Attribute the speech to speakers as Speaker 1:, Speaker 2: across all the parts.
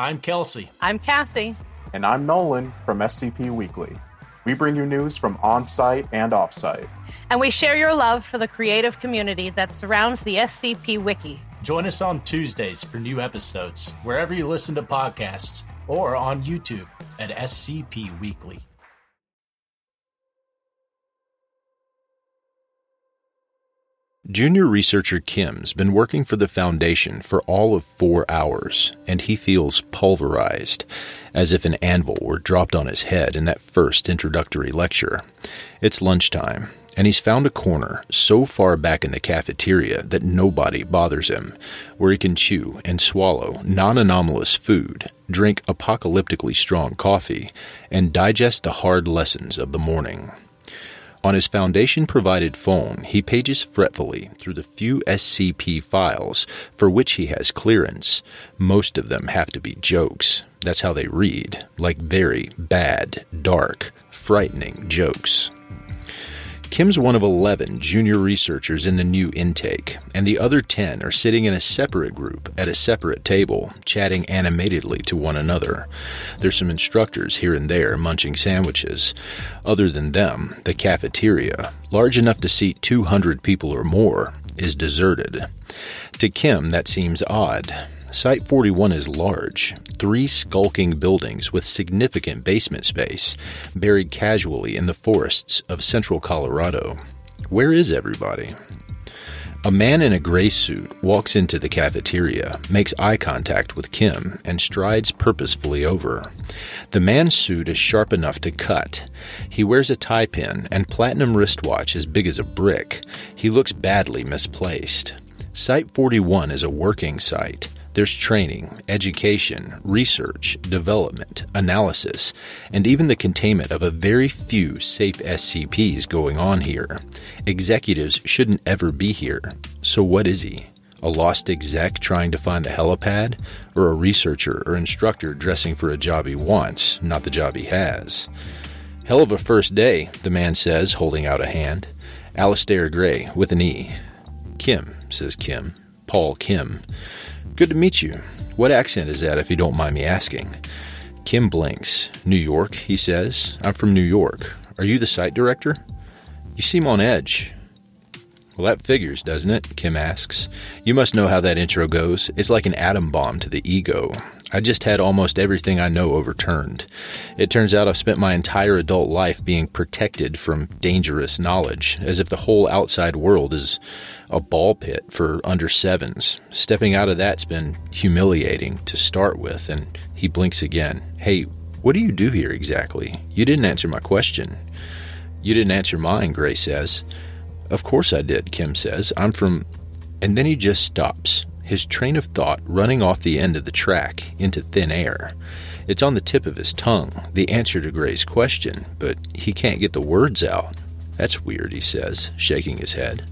Speaker 1: I'm Kelsey.
Speaker 2: I'm Cassie.
Speaker 3: And I'm Nolan from SCP Weekly. We bring you news from on site and off site.
Speaker 2: And we share your love for the creative community that surrounds the SCP Wiki.
Speaker 1: Join us on Tuesdays for new episodes, wherever you listen to podcasts, or on YouTube at SCP Weekly.
Speaker 4: Junior researcher Kim's been working for the Foundation for all of four hours, and he feels pulverized, as if an anvil were dropped on his head in that first introductory lecture. It's lunchtime, and he's found a corner so far back in the cafeteria that nobody bothers him, where he can chew and swallow non anomalous food, drink apocalyptically strong coffee, and digest the hard lessons of the morning. On his Foundation provided phone, he pages fretfully through the few SCP files for which he has clearance. Most of them have to be jokes. That's how they read, like very bad, dark, frightening jokes. Kim's one of 11 junior researchers in the new intake, and the other 10 are sitting in a separate group at a separate table, chatting animatedly to one another. There's some instructors here and there munching sandwiches. Other than them, the cafeteria, large enough to seat 200 people or more, is deserted. To Kim, that seems odd. Site 41 is large, three skulking buildings with significant basement space, buried casually in the forests of central Colorado. Where is everybody? A man in a gray suit walks into the cafeteria, makes eye contact with Kim, and strides purposefully over. The man's suit is sharp enough to cut. He wears a tie pin and platinum wristwatch as big as a brick. He looks badly misplaced. Site 41 is a working site. There's training, education, research, development, analysis, and even the containment of a very few safe SCPs going on here. Executives shouldn't ever be here. So, what is he? A lost exec trying to find the helipad? Or a researcher or instructor dressing for a job he wants, not the job he has? Hell of a first day, the man says, holding out a hand. Alastair Grey, with an E. Kim, says Kim. Paul Kim. Good to meet you. What accent is that, if you don't mind me asking? Kim blinks. New York, he says. I'm from New York. Are you the site director? You seem on edge. Well, that figures, doesn't it? Kim asks. You must know how that intro goes. It's like an atom bomb to the ego. I just had almost everything I know overturned. It turns out I've spent my entire adult life being protected from dangerous knowledge, as if the whole outside world is a ball pit for under sevens. Stepping out of that's been humiliating to start with, and he blinks again. Hey, what do you do here exactly? You didn't answer my question. You didn't answer mine, Grey says. Of course I did, Kim says. I'm from. And then he just stops his train of thought running off the end of the track into thin air. It's on the tip of his tongue, the answer to Grey's question, but he can't get the words out. That's weird, he says, shaking his head.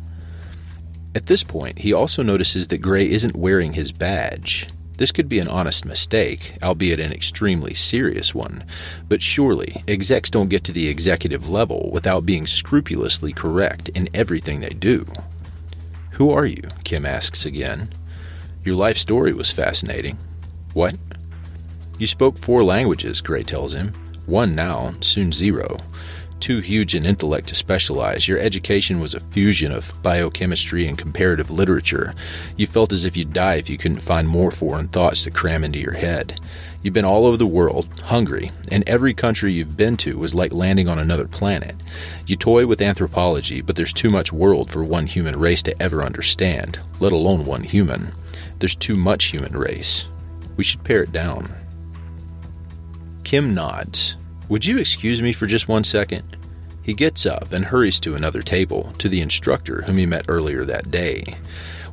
Speaker 4: At this point, he also notices that Grey isn't wearing his badge. This could be an honest mistake, albeit an extremely serious one, but surely execs don't get to the executive level without being scrupulously correct in everything they do. Who are you? Kim asks again. Your life story was fascinating. What? You spoke four languages, Grey tells him. One now, soon zero. Too huge an intellect to specialize. Your education was a fusion of biochemistry and comparative literature. You felt as if you'd die if you couldn't find more foreign thoughts to cram into your head. You've been all over the world, hungry, and every country you've been to was like landing on another planet. You toy with anthropology, but there's too much world for one human race to ever understand, let alone one human. There's too much human race. We should pare it down. Kim nods. Would you excuse me for just one second? He gets up and hurries to another table, to the instructor whom he met earlier that day.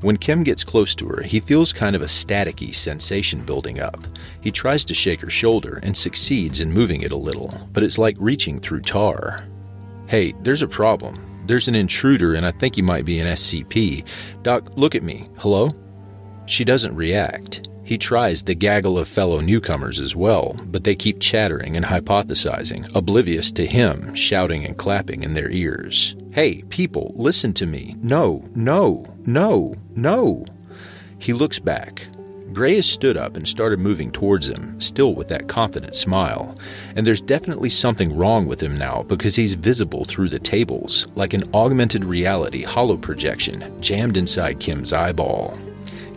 Speaker 4: When Kim gets close to her, he feels kind of a staticky sensation building up. He tries to shake her shoulder and succeeds in moving it a little, but it's like reaching through tar. Hey, there's a problem. There's an intruder, and I think he might be an SCP. Doc, look at me. Hello? She doesn't react. He tries the gaggle of fellow newcomers as well, but they keep chattering and hypothesizing, oblivious to him shouting and clapping in their ears. Hey, people, listen to me. No, no, no, no. He looks back. Grey has stood up and started moving towards him, still with that confident smile. And there's definitely something wrong with him now because he's visible through the tables, like an augmented reality holo projection jammed inside Kim's eyeball.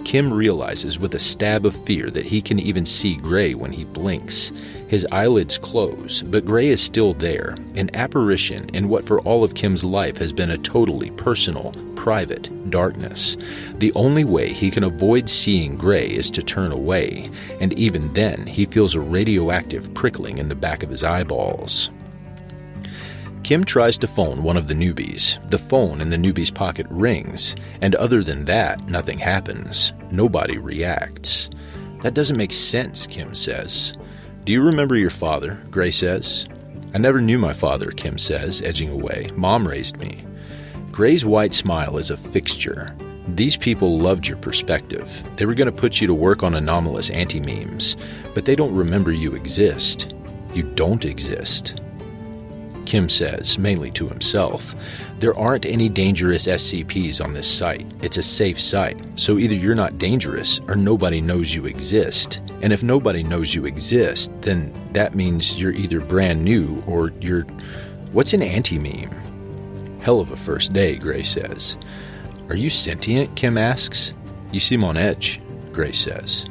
Speaker 4: Kim realizes with a stab of fear that he can even see Grey when he blinks. His eyelids close, but Grey is still there, an apparition in what for all of Kim's life has been a totally personal, private darkness. The only way he can avoid seeing Grey is to turn away, and even then he feels a radioactive prickling in the back of his eyeballs. Kim tries to phone one of the newbies. The phone in the newbie's pocket rings, and other than that, nothing happens. Nobody reacts. That doesn't make sense, Kim says. Do you remember your father? Grey says. I never knew my father, Kim says, edging away. Mom raised me. Grey's white smile is a fixture. These people loved your perspective. They were going to put you to work on anomalous anti memes, but they don't remember you exist. You don't exist. Kim says, mainly to himself, there aren't any dangerous SCPs on this site. It's a safe site, so either you're not dangerous or nobody knows you exist. And if nobody knows you exist, then that means you're either brand new or you're. What's an anti meme? Hell of a first day, Grey says. Are you sentient? Kim asks. You seem on edge, Grey says.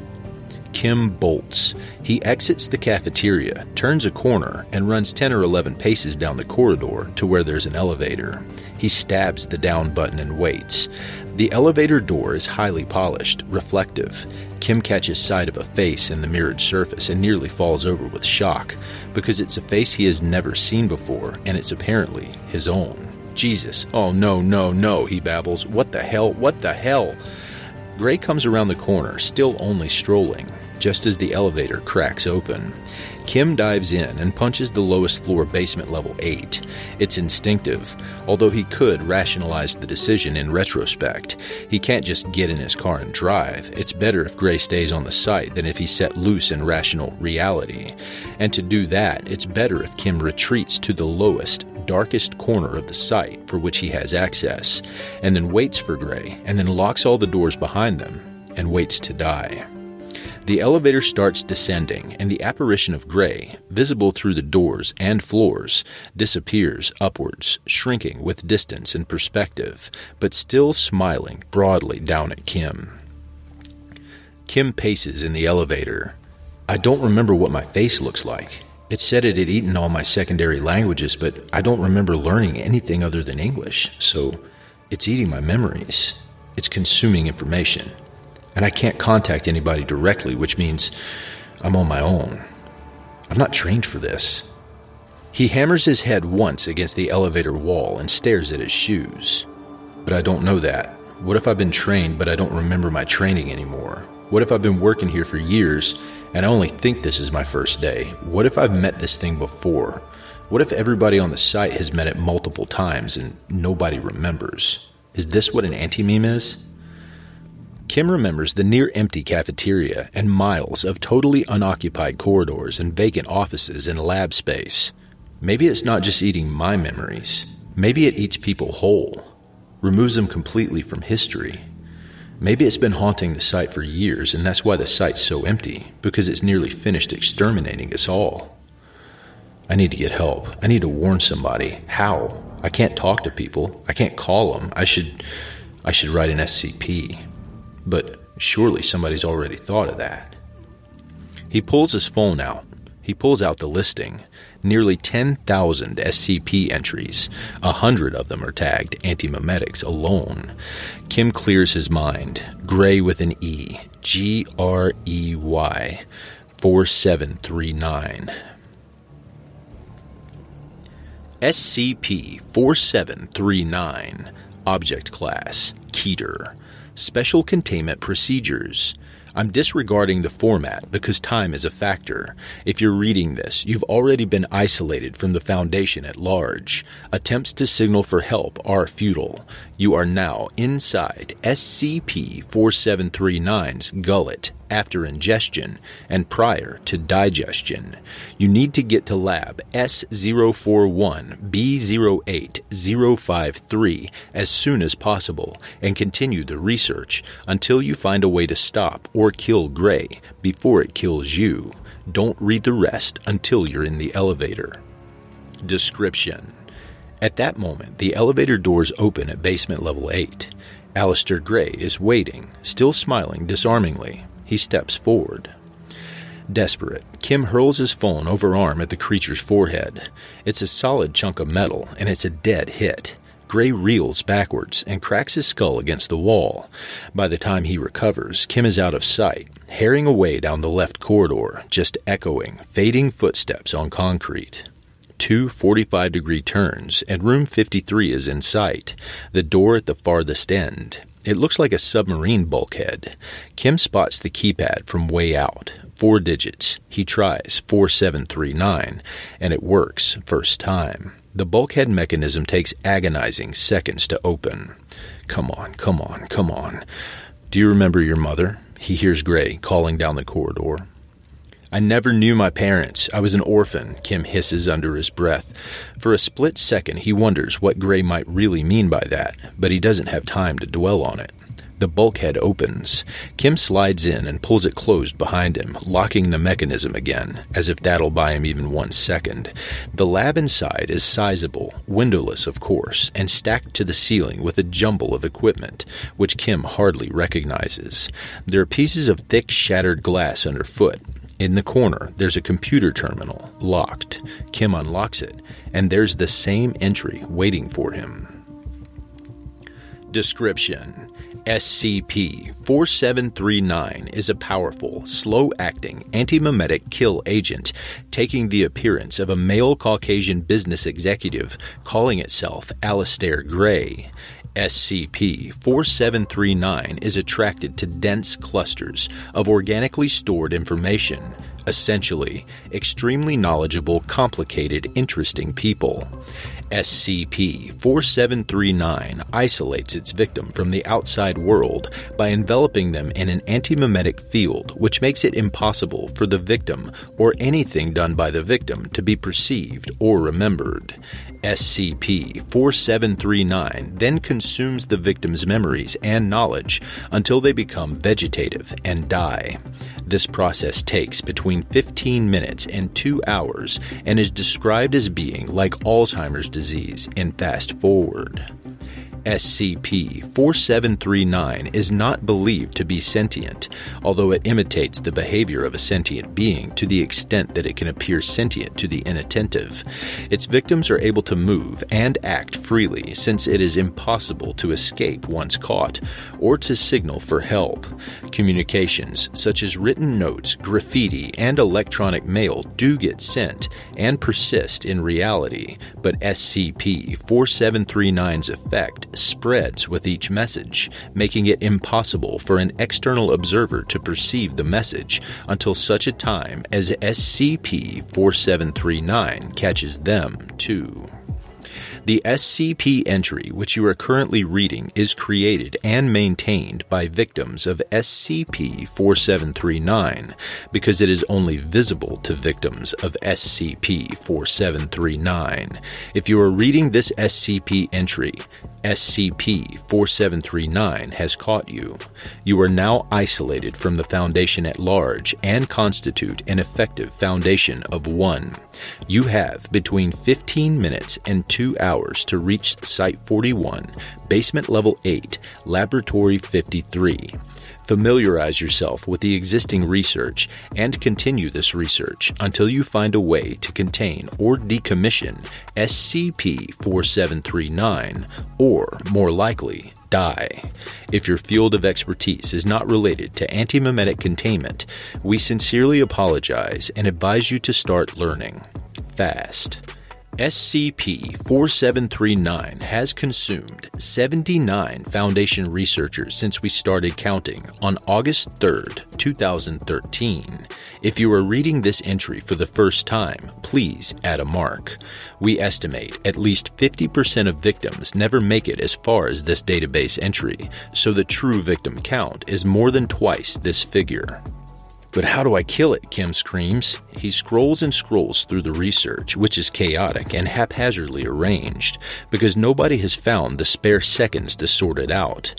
Speaker 4: Kim bolts. He exits the cafeteria, turns a corner, and runs 10 or 11 paces down the corridor to where there's an elevator. He stabs the down button and waits. The elevator door is highly polished, reflective. Kim catches sight of a face in the mirrored surface and nearly falls over with shock because it's a face he has never seen before and it's apparently his own. Jesus, oh no, no, no, he babbles. What the hell? What the hell? Grey comes around the corner, still only strolling, just as the elevator cracks open. Kim dives in and punches the lowest floor basement level 8. It's instinctive, although he could rationalize the decision in retrospect. He can't just get in his car and drive. It's better if Grey stays on the site than if he's set loose in rational reality. And to do that, it's better if Kim retreats to the lowest, darkest corner of the site for which he has access, and then waits for Grey, and then locks all the doors behind them, and waits to die. The elevator starts descending, and the apparition of Grey, visible through the doors and floors, disappears upwards, shrinking with distance and perspective, but still smiling broadly down at Kim. Kim paces in the elevator. I don't remember what my face looks like. It said it had eaten all my secondary languages, but I don't remember learning anything other than English, so it's eating my memories. It's consuming information. And I can't contact anybody directly, which means I'm on my own. I'm not trained for this. He hammers his head once against the elevator wall and stares at his shoes. But I don't know that. What if I've been trained, but I don't remember my training anymore? What if I've been working here for years and I only think this is my first day. What if I've met this thing before? What if everybody on the site has met it multiple times and nobody remembers? Is this what an anti meme is? Kim remembers the near empty cafeteria and miles of totally unoccupied corridors and vacant offices and lab space. Maybe it's not just eating my memories. Maybe it eats people whole, removes them completely from history. Maybe it's been haunting the site for years, and that's why the site's so empty, because it's nearly finished exterminating us all. I need to get help. I need to warn somebody. How? I can't talk to people. I can't call them. I should I should write an SCP. But surely somebody's already thought of that. He pulls his phone out. He pulls out the listing nearly 10,000 SCP entries. A hundred of them are tagged anti-memetics alone. Kim clears his mind. Grey with an E. G R E Y. 4739. SCP 4739. Object Class Keter. Special Containment Procedures. I'm disregarding the format because time is a factor. If you're reading this, you've already been isolated from the Foundation at large. Attempts to signal for help are futile. You are now inside SCP 4739's gullet after ingestion, and prior to digestion. You need to get to lab S041B08053 as soon as possible and continue the research until you find a way to stop or kill Grey before it kills you. Don't read the rest until you're in the elevator. Description At that moment, the elevator doors open at basement level 8. Alastair Grey is waiting, still smiling disarmingly. He steps forward. Desperate, Kim hurls his phone overarm at the creature's forehead. It's a solid chunk of metal, and it's a dead hit. Grey reels backwards and cracks his skull against the wall. By the time he recovers, Kim is out of sight, herring away down the left corridor, just echoing fading footsteps on concrete. Two 45 degree turns, and room 53 is in sight, the door at the farthest end. It looks like a submarine bulkhead. Kim spots the keypad from way out. Four digits. He tries 4739, and it works first time. The bulkhead mechanism takes agonizing seconds to open. Come on, come on, come on. Do you remember your mother? He hears Grey calling down the corridor. I never knew my parents. I was an orphan, Kim hisses under his breath. For a split second, he wonders what Grey might really mean by that, but he doesn't have time to dwell on it. The bulkhead opens. Kim slides in and pulls it closed behind him, locking the mechanism again, as if that'll buy him even one second. The lab inside is sizable, windowless, of course, and stacked to the ceiling with a jumble of equipment, which Kim hardly recognizes. There are pieces of thick, shattered glass underfoot, in the corner, there's a computer terminal, locked. Kim unlocks it, and there's the same entry waiting for him. Description SCP 4739 is a powerful, slow acting, antimemetic kill agent taking the appearance of a male Caucasian business executive calling itself Alastair Grey. SCP 4739 is attracted to dense clusters of organically stored information, essentially, extremely knowledgeable, complicated, interesting people. SCP 4739 isolates its victim from the outside world by enveloping them in an antimemetic field, which makes it impossible for the victim or anything done by the victim to be perceived or remembered. SCP 4739 then consumes the victim's memories and knowledge until they become vegetative and die. This process takes between 15 minutes and 2 hours and is described as being like Alzheimer's disease in fast forward. SCP 4739 is not believed to be sentient, although it imitates the behavior of a sentient being to the extent that it can appear sentient to the inattentive. Its victims are able to move and act freely since it is impossible to escape once caught or to signal for help. Communications, such as written notes, graffiti, and electronic mail, do get sent and persist in reality, but SCP 4739's effect spreads with each message, making it impossible for an external observer to perceive the message until such a time as SCP 4739 catches them too. The SCP entry, which you are currently reading, is created and maintained by victims of SCP 4739 because it is only visible to victims of SCP 4739. If you are reading this SCP entry, SCP 4739 has caught you. You are now isolated from the Foundation at large and constitute an effective Foundation of one. You have between 15 minutes and 2 hours to reach Site 41, Basement Level 8, Laboratory 53. Familiarize yourself with the existing research and continue this research until you find a way to contain or decommission SCP 4739, or more likely, die. If your field of expertise is not related to antimemetic containment, we sincerely apologize and advise you to start learning fast. SCP 4739 has consumed 79 Foundation researchers since we started counting on August 3, 2013. If you are reading this entry for the first time, please add a mark. We estimate at least 50% of victims never make it as far as this database entry, so the true victim count is more than twice this figure. But how do I kill it? Kim screams. He scrolls and scrolls through the research, which is chaotic and haphazardly arranged, because nobody has found the spare seconds to sort it out.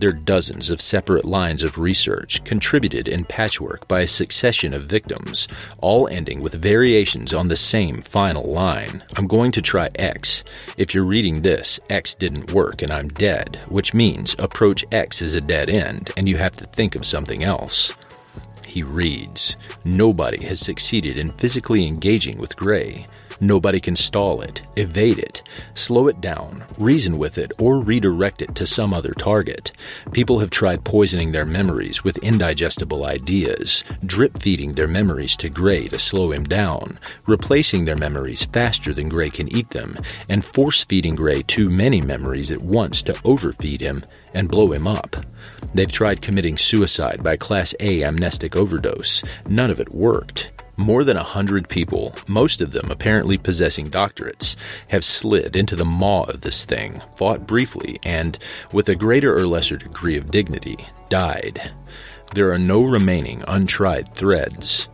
Speaker 4: There are dozens of separate lines of research, contributed in patchwork by a succession of victims, all ending with variations on the same final line. I'm going to try X. If you're reading this, X didn't work and I'm dead, which means approach X is a dead end, and you have to think of something else. He reads Nobody has succeeded in physically engaging with Grey. Nobody can stall it, evade it, slow it down, reason with it, or redirect it to some other target. People have tried poisoning their memories with indigestible ideas, drip feeding their memories to Grey to slow him down, replacing their memories faster than Grey can eat them, and force feeding Grey too many memories at once to overfeed him and blow him up. They've tried committing suicide by Class A amnestic overdose. None of it worked. More than a hundred people, most of them apparently possessing doctorates, have slid into the maw of this thing, fought briefly, and, with a greater or lesser degree of dignity, died. There are no remaining untried threads.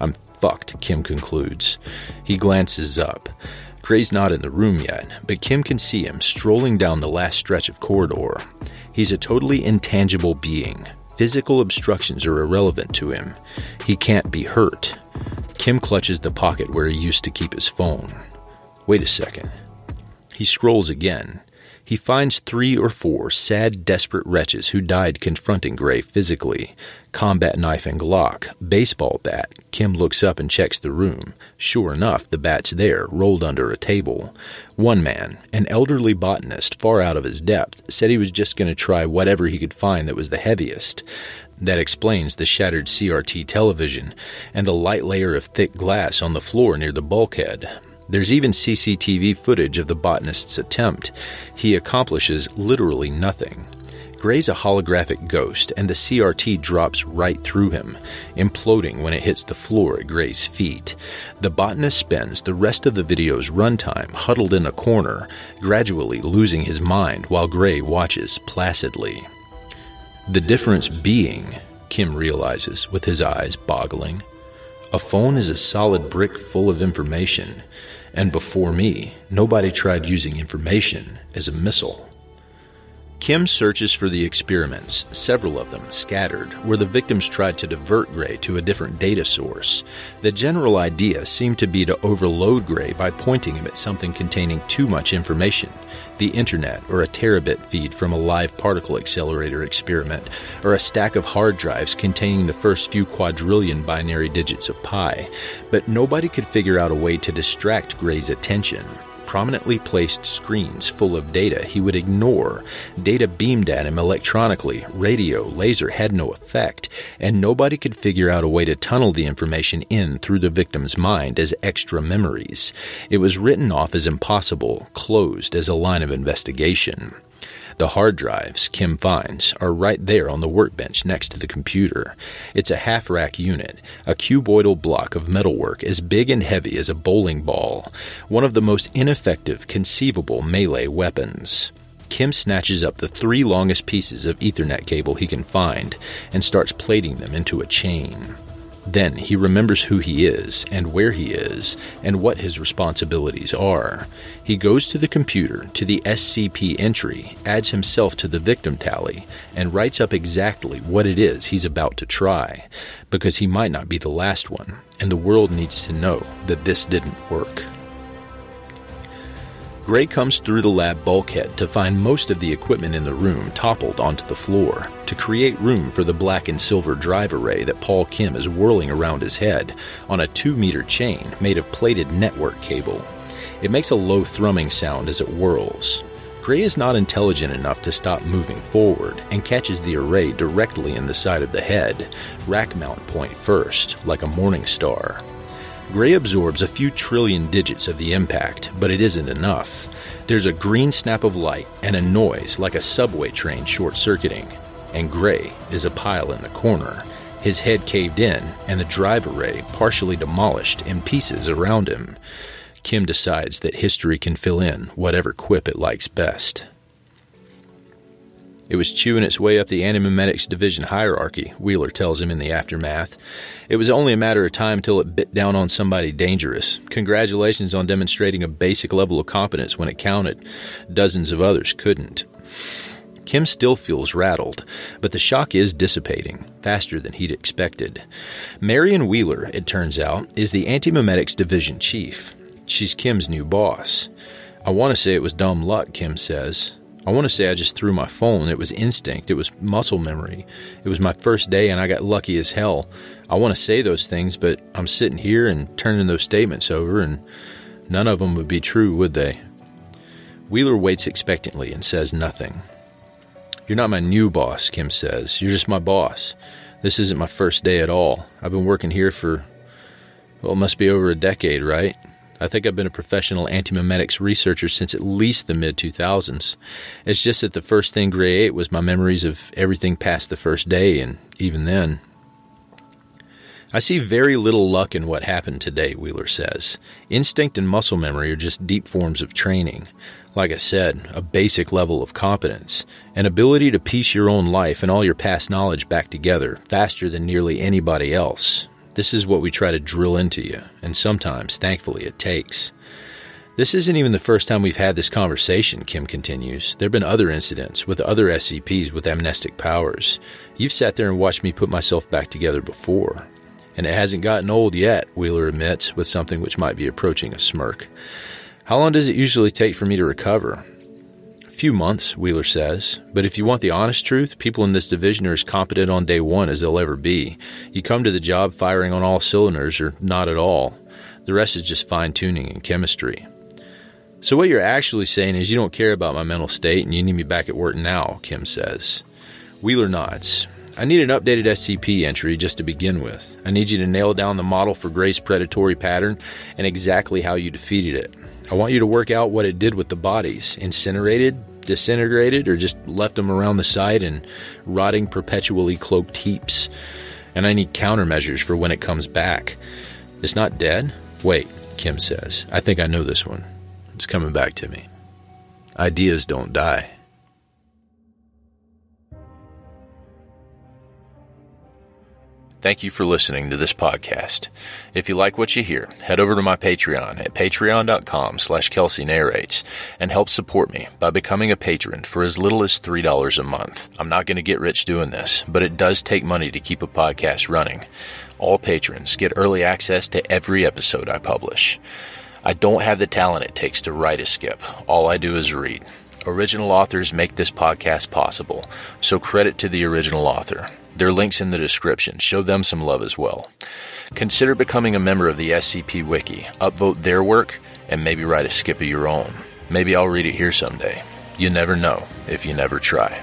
Speaker 4: I'm fucked, Kim concludes. He glances up. Grey's not in the room yet, but Kim can see him strolling down the last stretch of corridor. He's a totally intangible being. Physical obstructions are irrelevant to him. He can't be hurt. Kim clutches the pocket where he used to keep his phone. Wait a second. He scrolls again. He finds three or four sad, desperate wretches who died confronting Grey physically. Combat knife and Glock, baseball bat. Kim looks up and checks the room. Sure enough, the bat's there, rolled under a table. One man, an elderly botanist far out of his depth, said he was just going to try whatever he could find that was the heaviest. That explains the shattered CRT television and the light layer of thick glass on the floor near the bulkhead. There's even CCTV footage of the botanist's attempt. He accomplishes literally nothing. Grey's a holographic ghost, and the CRT drops right through him, imploding when it hits the floor at Grey's feet. The botanist spends the rest of the video's runtime huddled in a corner, gradually losing his mind while Grey watches placidly. The difference being, Kim realizes with his eyes boggling, a phone is a solid brick full of information, and before me, nobody tried using information as a missile. Kim searches for the experiments, several of them scattered, where the victims tried to divert Grey to a different data source. The general idea seemed to be to overload Grey by pointing him at something containing too much information the internet, or a terabit feed from a live particle accelerator experiment, or a stack of hard drives containing the first few quadrillion binary digits of pi. But nobody could figure out a way to distract Grey's attention prominently placed screens full of data he would ignore. Data beamed at him electronically, radio, laser had no effect, and nobody could figure out a way to tunnel the information in through the victim's mind as extra memories. It was written off as impossible, closed as a line of investigation. The hard drives, Kim finds, are right there on the workbench next to the computer. It's a half rack unit, a cuboidal block of metalwork as big and heavy as a bowling ball, one of the most ineffective conceivable melee weapons. Kim snatches up the three longest pieces of Ethernet cable he can find and starts plaiting them into a chain. Then he remembers who he is and where he is and what his responsibilities are. He goes to the computer, to the SCP entry, adds himself to the victim tally, and writes up exactly what it is he's about to try, because he might not be the last one, and the world needs to know that this didn't work. Grey comes through the lab bulkhead to find most of the equipment in the room toppled onto the floor to create room for the black and silver drive array that Paul Kim is whirling around his head on a two meter chain made of plaited network cable. It makes a low thrumming sound as it whirls. Grey is not intelligent enough to stop moving forward and catches the array directly in the side of the head, rack mount point first, like a morning star. Grey absorbs a few trillion digits of the impact, but it isn't enough. There's a green snap of light and a noise like a subway train short circuiting, and Grey is a pile in the corner, his head caved in and the drive array partially demolished in pieces around him. Kim decides that history can fill in whatever quip it likes best. It was chewing its way up the antimemetics division hierarchy, Wheeler tells him in the aftermath. It was only a matter of time till it bit down on somebody dangerous. Congratulations on demonstrating a basic level of competence when it counted. Dozens of others couldn't. Kim still feels rattled, but the shock is dissipating faster than he'd expected. Marion Wheeler, it turns out, is the antimemetics division chief. She's Kim's new boss. I want to say it was dumb luck, Kim says. I want to say I just threw my phone. It was instinct. It was muscle memory. It was my first day and I got lucky as hell. I want to say those things, but I'm sitting here and turning those statements over, and none of them would be true, would they? Wheeler waits expectantly and says nothing. You're not my new boss, Kim says. You're just my boss. This isn't my first day at all. I've been working here for, well, it must be over a decade, right? I think I've been a professional antimemetics researcher since at least the mid 2000s. It's just that the first thing Grey ate was my memories of everything past the first day, and even then. I see very little luck in what happened today, Wheeler says. Instinct and muscle memory are just deep forms of training. Like I said, a basic level of competence, an ability to piece your own life and all your past knowledge back together faster than nearly anybody else. This is what we try to drill into you, and sometimes, thankfully, it takes. This isn't even the first time we've had this conversation, Kim continues. There have been other incidents with other SCPs with amnestic powers. You've sat there and watched me put myself back together before. And it hasn't gotten old yet, Wheeler admits, with something which might be approaching a smirk. How long does it usually take for me to recover? Few months, Wheeler says. But if you want the honest truth, people in this division are as competent on day one as they'll ever be. You come to the job firing on all cylinders or not at all. The rest is just fine tuning and chemistry. So, what you're actually saying is you don't care about my mental state and you need me back at work now, Kim says. Wheeler nods. I need an updated SCP entry just to begin with. I need you to nail down the model for Grey's predatory pattern and exactly how you defeated it. I want you to work out what it did with the bodies incinerated, disintegrated, or just left them around the site in rotting, perpetually cloaked heaps. And I need countermeasures for when it comes back. It's not dead? Wait, Kim says. I think I know this one. It's coming back to me. Ideas don't die. Thank you for listening to this podcast. If you like what you hear, head over to my Patreon at patreon.com slash Kelsey narrates and help support me by becoming a patron for as little as $3 a month. I'm not going to get rich doing this, but it does take money to keep a podcast running. All patrons get early access to every episode I publish. I don't have the talent it takes to write a skip. All I do is read. Original authors make this podcast possible, so credit to the original author. Their links in the description. Show them some love as well. Consider becoming a member of the SCP Wiki, upvote their work, and maybe write a skip of your own. Maybe I'll read it here someday. You never know if you never try.